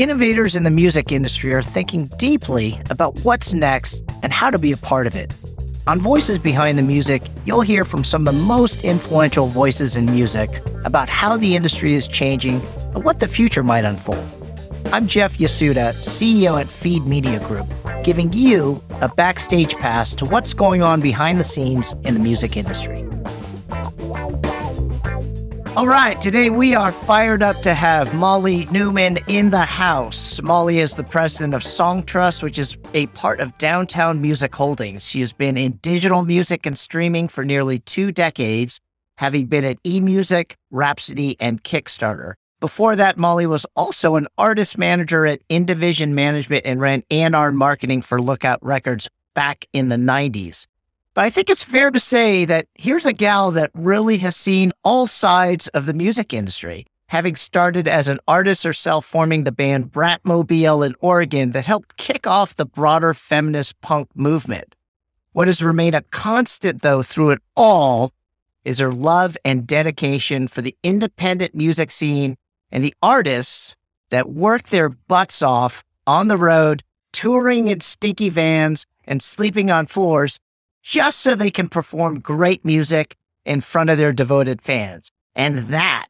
Innovators in the music industry are thinking deeply about what's next and how to be a part of it. On Voices Behind the Music, you'll hear from some of the most influential voices in music about how the industry is changing and what the future might unfold. I'm Jeff Yasuda, CEO at Feed Media Group, giving you a backstage pass to what's going on behind the scenes in the music industry. All right, today we are fired up to have Molly Newman in the house. Molly is the president of Songtrust, which is a part of Downtown Music Holdings. She has been in digital music and streaming for nearly two decades, having been at eMusic, Rhapsody, and Kickstarter. Before that, Molly was also an artist manager at Indivision Management and ran A&R marketing for Lookout Records back in the 90s. But I think it's fair to say that here's a gal that really has seen all sides of the music industry, having started as an artist herself, forming the band Bratmobile in Oregon that helped kick off the broader feminist punk movement. What has remained a constant, though, through it all is her love and dedication for the independent music scene and the artists that work their butts off on the road, touring in stinky vans and sleeping on floors just so they can perform great music in front of their devoted fans. And that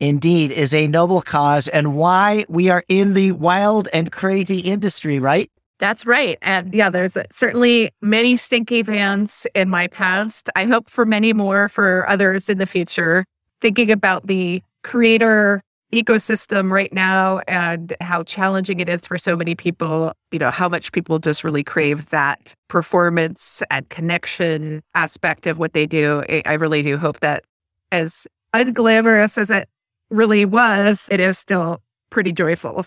indeed is a noble cause and why we are in the wild and crazy industry, right? That's right. And yeah, there's certainly many stinky vans in my past. I hope for many more for others in the future. Thinking about the creator ecosystem right now and how challenging it is for so many people, you know, how much people just really crave that performance and connection aspect of what they do. I really do hope that as unglamorous as it really was, it is still pretty joyful.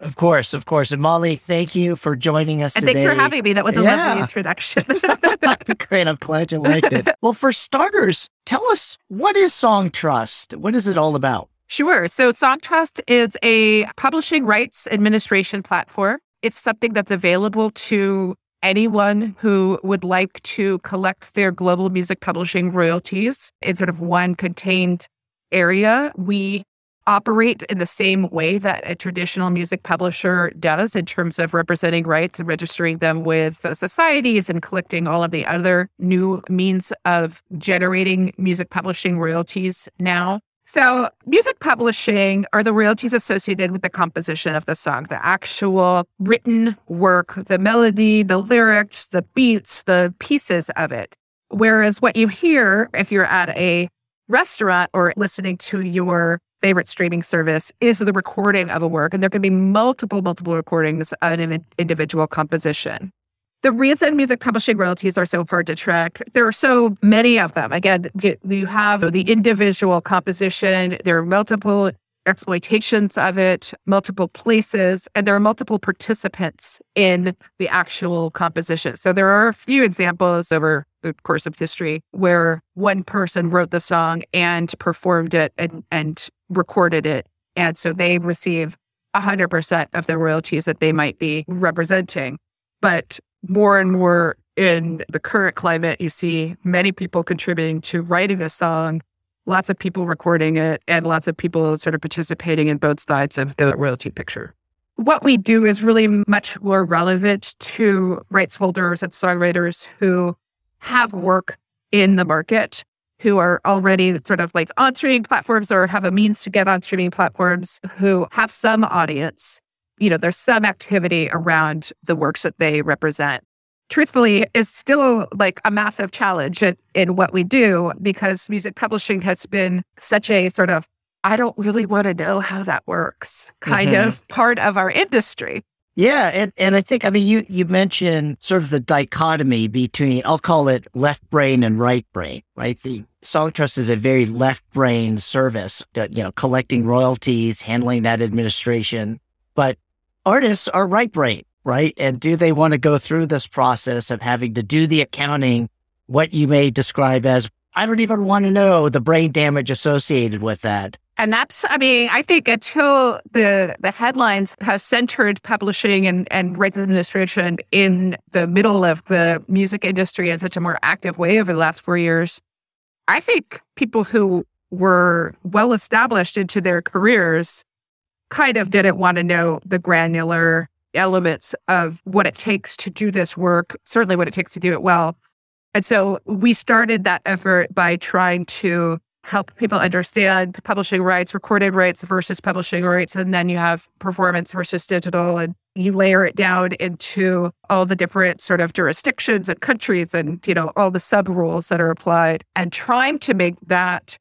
Of course, of course. And Molly, thank you for joining us and today. thanks for having me. That was a yeah. lovely introduction. Great. I'm glad you liked it. Well, for starters, tell us what is Songtrust? What is it all about? Sure. So Songtrust is a publishing rights administration platform. It's something that's available to anyone who would like to collect their global music publishing royalties in sort of one contained area. We operate in the same way that a traditional music publisher does in terms of representing rights and registering them with societies and collecting all of the other new means of generating music publishing royalties now. So, music publishing are the royalties associated with the composition of the song, the actual written work, the melody, the lyrics, the beats, the pieces of it. Whereas what you hear if you're at a restaurant or listening to your favorite streaming service is the recording of a work. And there can be multiple, multiple recordings of an individual composition. The reason music publishing royalties are so hard to track, there are so many of them. Again, you have the individual composition, there are multiple exploitations of it, multiple places, and there are multiple participants in the actual composition. So there are a few examples over the course of history where one person wrote the song and performed it and, and recorded it. And so they receive 100% of the royalties that they might be representing. But more and more in the current climate, you see many people contributing to writing a song, lots of people recording it, and lots of people sort of participating in both sides of the royalty picture. What we do is really much more relevant to rights holders and songwriters who have work in the market, who are already sort of like on streaming platforms or have a means to get on streaming platforms, who have some audience you know, there's some activity around the works that they represent. Truthfully, is still like a massive challenge in, in what we do because music publishing has been such a sort of, I don't really want to know how that works kind mm-hmm. of part of our industry. Yeah, and, and I think I mean you you mentioned sort of the dichotomy between I'll call it left brain and right brain, right? The Songtrust is a very left brain service that you know collecting royalties, handling that administration, but artists are right brain, right? And do they want to go through this process of having to do the accounting, what you may describe as, I don't even want to know the brain damage associated with that. And that's, I mean, I think until the the headlines have centered publishing and, and rights administration in the middle of the music industry in such a more active way over the last four years, I think people who were well established into their careers kind of didn't want to know the granular elements of what it takes to do this work, certainly what it takes to do it well. And so we started that effort by trying to help people understand publishing rights, recorded rights versus publishing rights. And then you have performance versus digital. And you layer it down into all the different sort of jurisdictions and countries and, you know, all the sub rules that are applied and trying to make that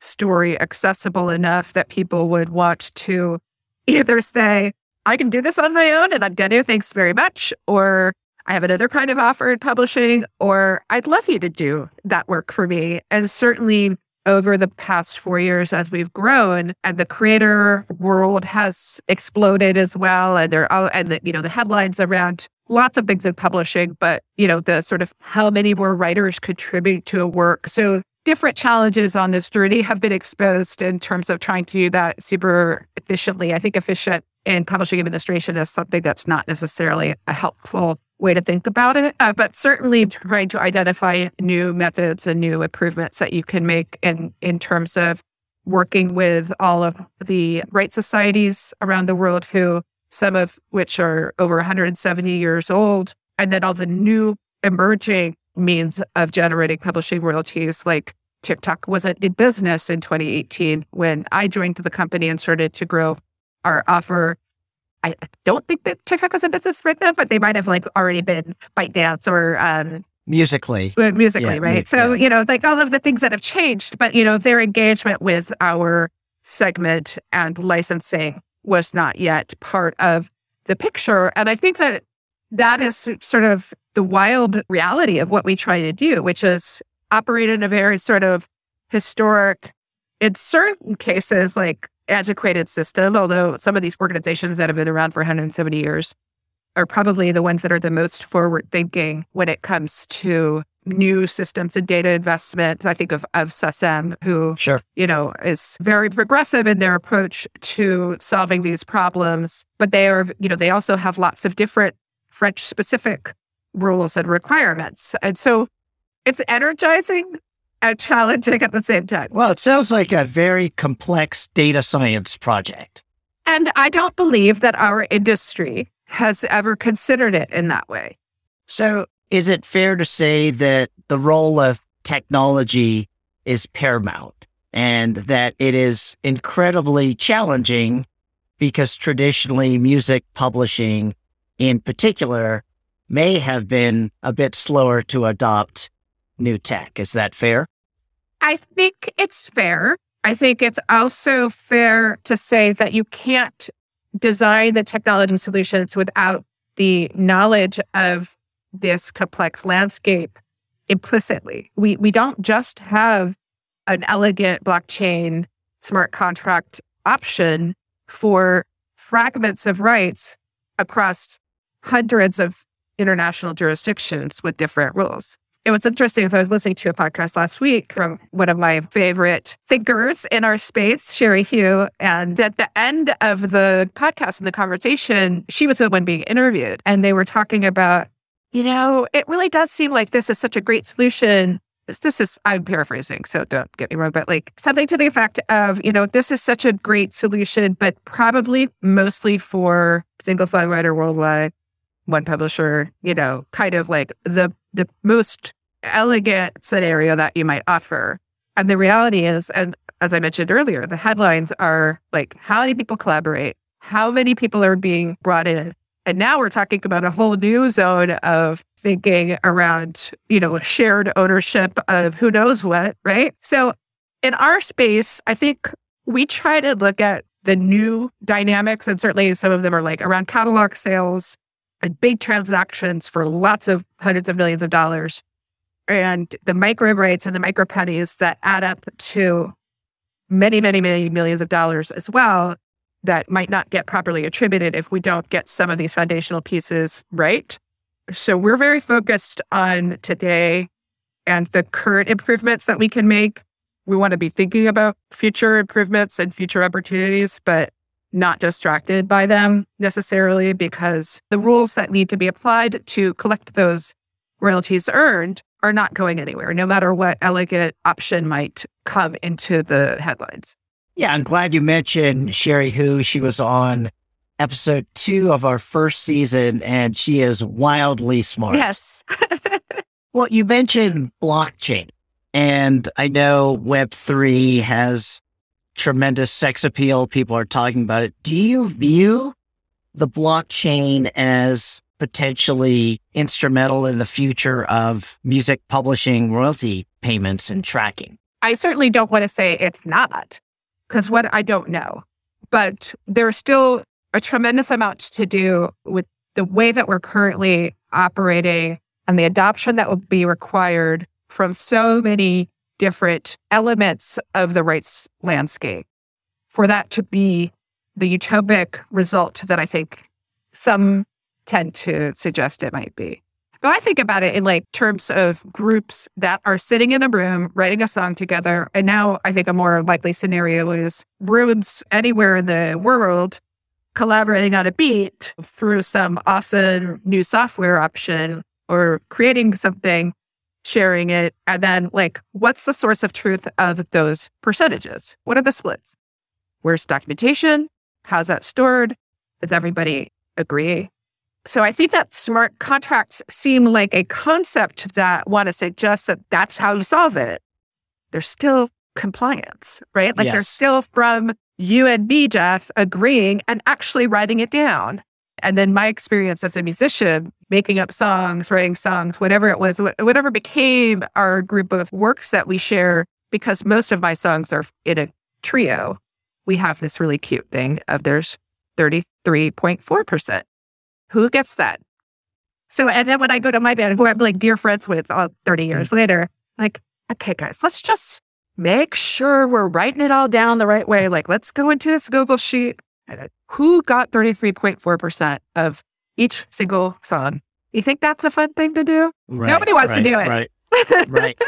story accessible enough that people would want to either say, I can do this on my own and I'm going to, thanks very much, or I have another kind of offer in publishing, or I'd love you to do that work for me. And certainly over the past four years as we've grown and the creator world has exploded as well. And there are, and the, you know, the headlines around lots of things in publishing, but you know, the sort of how many more writers contribute to a work. So different challenges on this journey have been exposed in terms of trying to do that super efficiently. I think efficient in publishing administration is something that's not necessarily a helpful way to think about it, uh, but certainly trying to identify new methods and new improvements that you can make in, in terms of working with all of the right societies around the world who some of which are over 170 years old and then all the new emerging means of generating publishing royalties like TikTok wasn't in business in 2018 when I joined the company and started to grow our offer I don't think that TikTok was in business right now, but they might have like already been ByteDance or um, Musical.ly, uh, Musical.ly, yeah, right? so yeah. you know, like all of the things that have changed, but you know, their engagement with our segment and licensing was not yet part of the picture, and I think that that is sort of the wild reality of what we try to do, which is operate in a very sort of historic, in certain cases, like antiquated system, although some of these organizations that have been around for 170 years are probably the ones that are the most forward thinking when it comes to new systems and data investment. I think of, of SACEM, who, sure. you know, is very progressive in their approach to solving these problems. But they are, you know, they also have lots of different French specific rules and requirements. And so it's energizing and challenging at the same time. Well, it sounds like a very complex data science project. And I don't believe that our industry has ever considered it in that way. So, is it fair to say that the role of technology is paramount and that it is incredibly challenging because traditionally music publishing in particular may have been a bit slower to adopt new tech. Is that fair? I think it's fair. I think it's also fair to say that you can't design the technology solutions without the knowledge of this complex landscape implicitly. We we don't just have an elegant blockchain smart contract option for fragments of rights across hundreds of international jurisdictions with different rules. It was interesting if I was listening to a podcast last week from one of my favorite thinkers in our space, Cherie Hu. And at the end of the podcast and the conversation, she was the one being interviewed. And they were talking about, you know, it really does seem like this is such a great solution. This is, I'm paraphrasing, so don't get me wrong, but like something to the effect of, you know, this is such a great solution, but probably mostly for single songwriter worldwide one publisher, you know, kind of like the the most elegant scenario that you might offer. And the reality is, and as I mentioned earlier, the headlines are like how many people collaborate, how many people are being brought in. And now we're talking about a whole new zone of thinking around, you know, shared ownership of who knows what, right? So in our space, I think we try to look at the new dynamics, and certainly some of them are like around catalog sales, big transactions for lots of hundreds of millions of dollars and the micro rates and the micro pennies that add up to many, many, many millions of dollars as well that might not get properly attributed if we don't get some of these foundational pieces right. So we're very focused on today and the current improvements that we can make. We want to be thinking about future improvements and future opportunities, but not distracted by them necessarily because the rules that need to be applied to collect those royalties earned are not going anywhere, no matter what elegant option might come into the headlines. Yeah, I'm glad you mentioned Cherie Hu. She was on episode two of our first season, and she is wildly smart. Yes. well, you mentioned blockchain, and I know Web3 has tremendous sex appeal. People are talking about it. Do you view the blockchain as potentially instrumental in the future of music publishing royalty payments and tracking? I certainly don't want to say it's not, because what I don't know. But there's still a tremendous amount to do with the way that we're currently operating and the adoption that will be required from so many different elements of the rights landscape for that to be the utopic result that I think some tend to suggest it might be. But I think about it in like terms of groups that are sitting in a room writing a song together. And now I think a more likely scenario is rooms anywhere in the world collaborating on a beat through some awesome new software option or creating something, sharing it. And then, like, what's the source of truth of those percentages? What are the splits? Where's documentation? How's that stored? Does everybody agree? So I think that smart contracts seem like a concept that want to suggest that that's how you solve it. There's still compliance, right? Like yes. there's still from you and me, Jeff, agreeing and actually writing it down. And then my experience as a musician, making up songs, writing songs, whatever it was, whatever became our group of works that we share, because most of my songs are in a trio, we have this really cute thing of there's 33.4%. Who gets that? So, and then when I go to my band, who I'm like dear friends with all 30 years mm-hmm. later, like, okay, guys, let's just make sure we're writing it all down the right way. Like, let's go into this Google sheet. Who got 33.4% of each single song? You think that's a fun thing to do? Right, Nobody wants right, to do it. Right. right.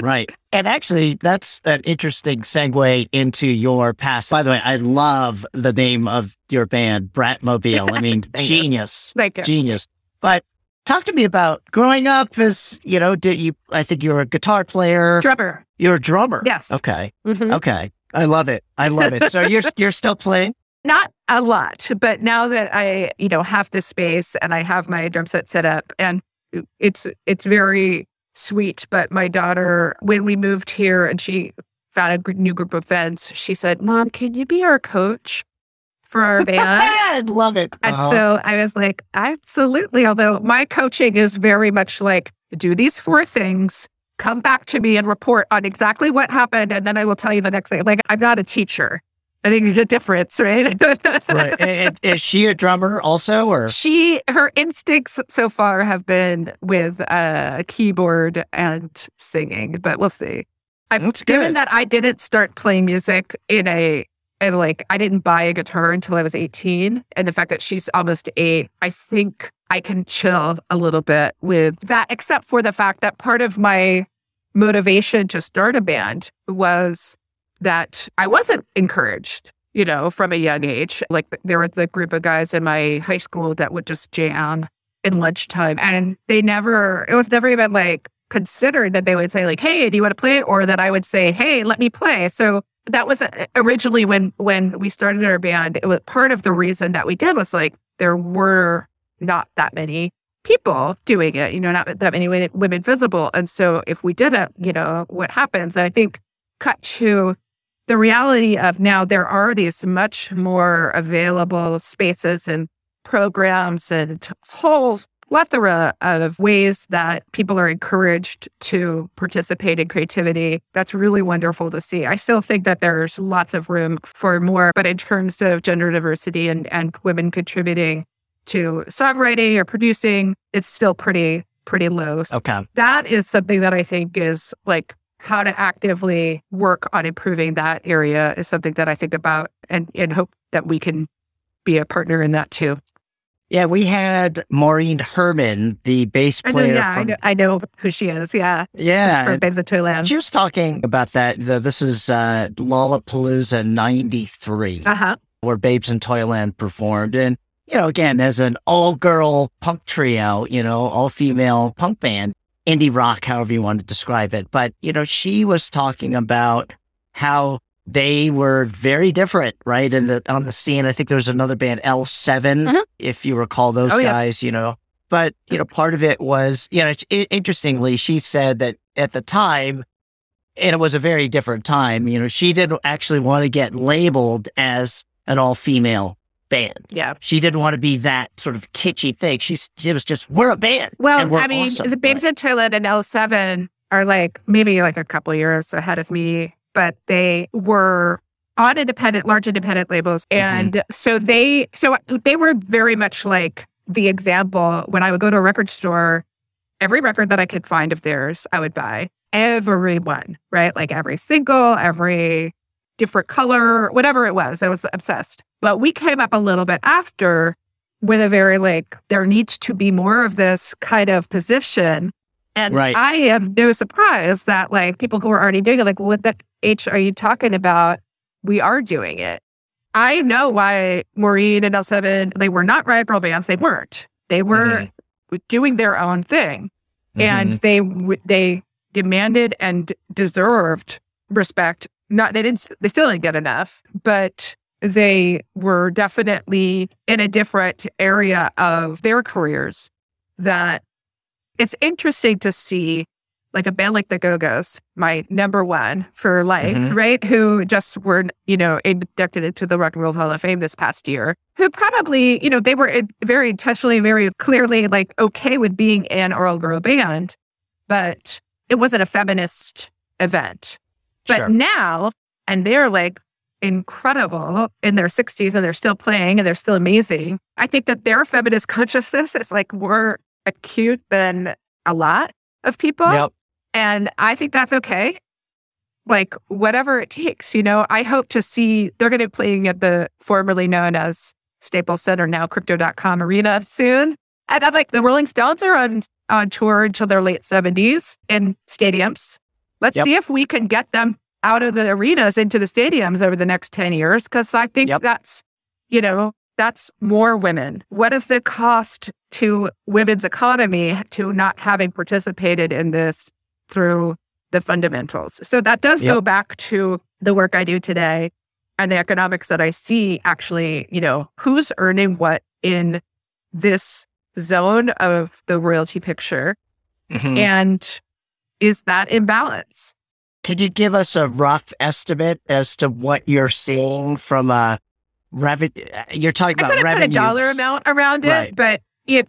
right. And actually, that's an interesting segue into your past. By the way, I love the name of your band, Bratmobile. I mean, genius. Thank you. Genius. But talk to me about growing up as, you know, did you, I think you were a guitar player. Drummer. You're a drummer. Yes. Okay. Mm-hmm. Okay. I love it. I love it. So you're, you're still playing? Not a lot, but now that I, you know, have the space and I have my drum set set up and it's, it's very sweet. But my daughter, when we moved here and she found a new group of friends, she said, Mom, can you be our coach? for our band. I love it. And uh-huh. so I was like, absolutely. Although my coaching is very much like, do these four things, come back to me and report on exactly what happened. And then I will tell you the next thing. Like, I'm not a teacher. I think a difference, right? right. And, is she a drummer also, or she? Her instincts so far have been with a uh, keyboard and singing, but we'll see. I've, That's given that I didn't start playing music in a and like I didn't buy a guitar until I was 18, and the fact that she's almost eight, I think I can chill a little bit with that, except for the fact that part of my motivation to start a band was that I wasn't encouraged, you know, from a young age. Like there were the group of guys in my high school that would just jam in lunchtime. And they never, it was never even like considered that they would say, like, hey, do you want to play? Or that I would say, hey, let me play. So that was uh, originally when when we started our band, it was part of the reason that we did was like there were not that many people doing it, you know, not that many women visible. And so if we didn't, you know, what happens? And I think cut to the reality of now there are these much more available spaces and programs and whole plethora of ways that people are encouraged to participate in creativity. That's really wonderful to see. I still think that there's lots of room for more, but in terms of gender diversity and, and women contributing to songwriting or producing, it's still pretty, pretty low. Okay. That is something that I think is like how to actively work on improving that area is something that I think about and, and hope that we can be a partner in that too. Yeah, we had Maureen Herman, the bass player. I know, yeah, from, I, know, I know who she is. Yeah. Yeah. From Babes of Toyland. She was talking about that. The, this is uh, Lollapalooza 93, uh-huh. where Babes in Toyland performed. And, you know, again, as an all girl punk trio, you know, all female punk band, indie rock, however you want to describe it. But, you know, she was talking about how they were very different, right? And the on the scene, I think there was another band, L 7 Mhm. if you recall those Oh, yeah. guys, you know. But you know, part of it was, you know, it's- i- interestingly, she said that at the time, and it was a very different time. You know, she didn't actually want to get labeled as an all female band. Yeah. She didn't want to be that sort of kitschy thing. She's she was just we're a band. Well, I mean, awesome. the Babes in Toyland and L7 are like maybe like a couple years ahead of me, but they were on independent, large independent labels. Mhm. And so they, so they were very much like the example when I would go to a record store, every record that I could find of theirs, I would buy every one, right? Like every single, every different color, whatever it was. I was obsessed. But we came up a little bit after with a very like, there needs to be more of this kind of position. And Right. I am no surprise that like people who are already doing it, like, what the H are you talking about? We are doing it. I know why Maureen and L7, they were not riot grrrl bands. They weren't. They were Mhm. doing their own thing and Mhm. they they demanded and deserved respect. Not they didn't they still didn't get enough, but they were definitely in a different area of their careers. That it's interesting to see, like a band like the Go Go's, my number one for life, Mhm. right? Who just were you know inducted into the Rock and Roll Hall of Fame this past year. Who probably you know they were very intentionally, very clearly like okay with being an all girl band, but it wasn't a feminist event. But Sure. now, and they're like incredible in their 60s and they're still playing and they're still amazing. I think that their feminist consciousness is like more acute than a lot of people. Yep. And I think that's okay. Like, whatever it takes, you know, I hope to see they're going to be playing at the formerly known as Staples Center, now Crypto.com Arena soon. And I'm like, the Rolling Stones are on, on tour until their late 70s in stadiums. Let's Yep. see if we can get them out of the arenas into the stadiums over the next 10 years. Cause I think Yep. that's, you know, that's more women. What is the cost to women's economy to not having participated in this through the fundamentals? So that does Yep. go back to the work I do today and the economics that I see actually, you know, who's earning what in this zone of the royalty picture Mhm. and is that imbalance? Could you give us a rough estimate as to what you're seeing from a revenue? You're talking I about couldn't put a revenue. dollar amount around it, Right. but it,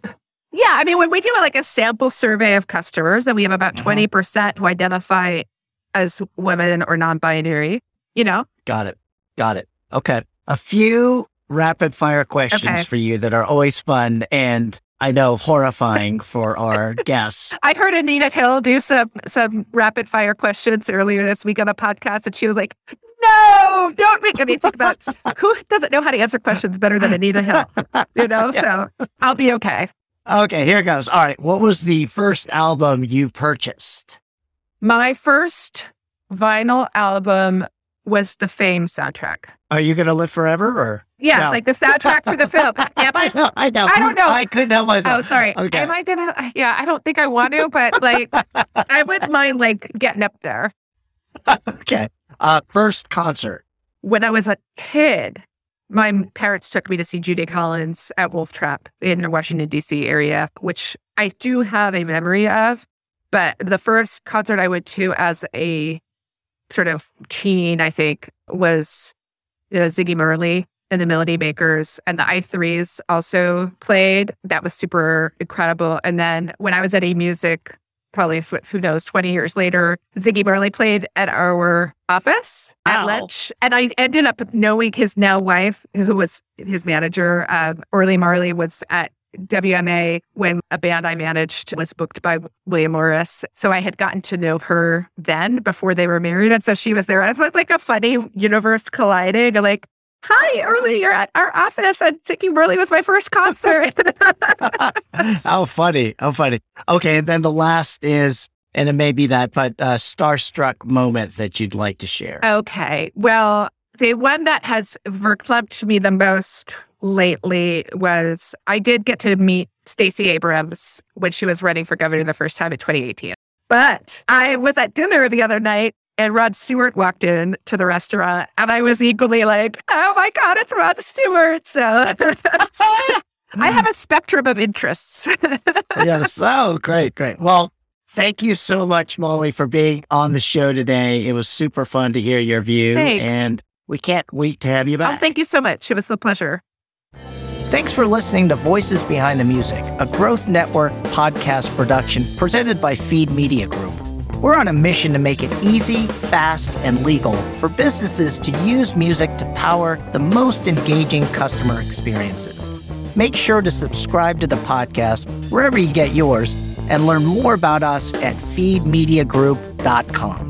yeah, I mean, when we do like a sample survey of customers, then we have about Mhm. 20% who identify as women or non binary, you know? Got it. Got it. Okay. A few rapid fire questions Okay. for you that are always fun and I know horrifying for our guests. I heard Anita Hill do some some rapid fire questions earlier this week on a podcast, and she was like, "No, don't make me think about who doesn't know how to answer questions better than Anita Hill." You know, so I'll be okay. Okay, here goes. All right. What was the first album you purchased? My first vinyl album was the Fame soundtrack. Are you to live forever or? Yeah, No. like the soundtrack for the film. Yeah, I? know. I know. I don't know. I couldn't help myself. Oh, sorry. Okay. Am I gonna? Yeah, I don't think I want to, but like, I wouldn't mind like getting up there. okay. Uh, first concert. when I was a kid, my parents took me to see Judy Collins at Wolf Trap in the Washington, D.C. area, which I do have a memory of. But the first concert I went to as a sort of teen, I think, was uh, Ziggy Marley and the Melody Makers, and the I-Threes also played. That was super incredible. And then when I was at eMusic, probably who knows, 20 years later, Ziggy Marley played at our office at lunch. And I ended up knowing his now wife, who was his manager. Uh, Orly Marley was at WMA when a band I managed was booked by William Morris. So I had gotten to know her then before they were married. And so she was there. It was like a funny universe colliding. Like, hi, Orly, you're at our office. And Ziggy Marley was my first concert. How funny. How funny. Okay. And then the last is, and it may be that, but uh, starstruck moment that you'd like to share. Okay. Well, the one that has verklempt me the most lately was I did get to meet Stacey Abrams when she was running for governor the first time in 2018. But I was at dinner the other night and Rod Stewart walked in to the restaurant, and I was equally like, "Oh my god, it's Rod Stewart!" So I have a spectrum of interests. yes. Oh, great, great. Well, thank you so much, Molly, for being on the show today. It was super fun to hear your view, Thanks. and we can't wait to have you oh, back. thank you so much. It was a pleasure. Thanks for listening to Voices Behind the Music, a Growth Network podcast production presented by Feed Media Group. We're on a mission to make it easy, fast, and legal for businesses to use music to power the most engaging customer experiences. Make sure to subscribe to the podcast wherever you get yours and learn more about us at feedmediagroup.com.